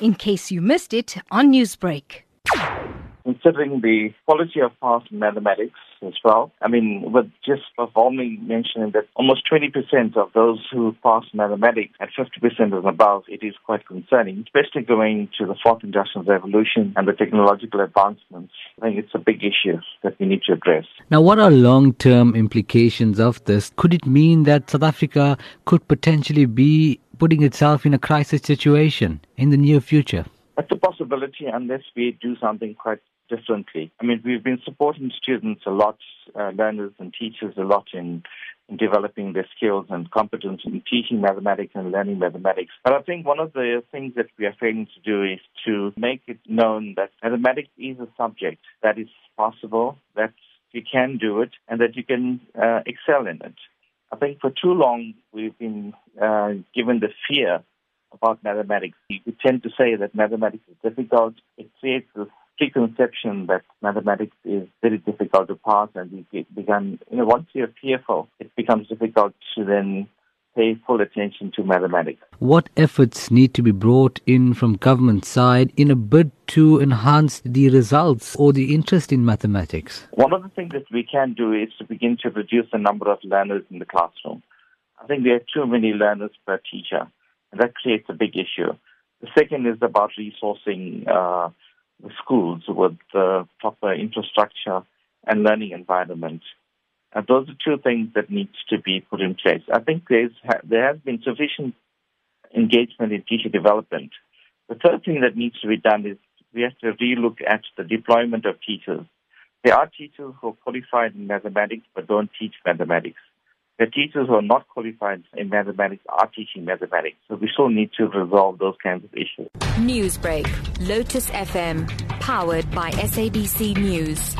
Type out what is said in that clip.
in case you missed it on Newsbreak. Considering the quality of past mathematics as well, I mean, with just only mentioning that almost 20% of those who pass mathematics at 50% and above, it is quite concerning, especially going to the fourth industrial revolution and the technological advancements. I think it's a big issue that we need to address. Now, what are long term implications of this? Could it mean that South Africa could potentially be putting itself in a crisis situation in the near future? That's a possibility unless we do something quite differently. I mean, we've been supporting students a lot, uh, learners and teachers a lot in, in developing their skills and competence in teaching mathematics and learning mathematics. But I think one of the things that we are failing to do is to make it known that mathematics is a subject that is possible, that you can do it, and that you can uh, excel in it. I think for too long we've been uh, given the fear about mathematics. We tend to say that mathematics is difficult. It creates this preconception that mathematics is very difficult to pass, and we began, you know, once you're fearful, it becomes difficult to then pay full attention to mathematics. What efforts need to be brought in from government side in a bid to enhance the results or the interest in mathematics? One of the things that we can do is to begin to reduce the number of learners in the classroom. I think there are too many learners per teacher, and that creates a big issue. The second is about resourcing uh, the schools with the proper infrastructure and learning environment. Those are two things that need to be put in place. I think there's, there has been sufficient engagement in teacher development. The third thing that needs to be done is we have to relook at the deployment of teachers. There are teachers who are qualified in mathematics but don't teach mathematics. The teachers who are not qualified in mathematics are teaching mathematics. So we still need to resolve those kinds of issues. Newsbreak, Lotus FM, powered by SABC News.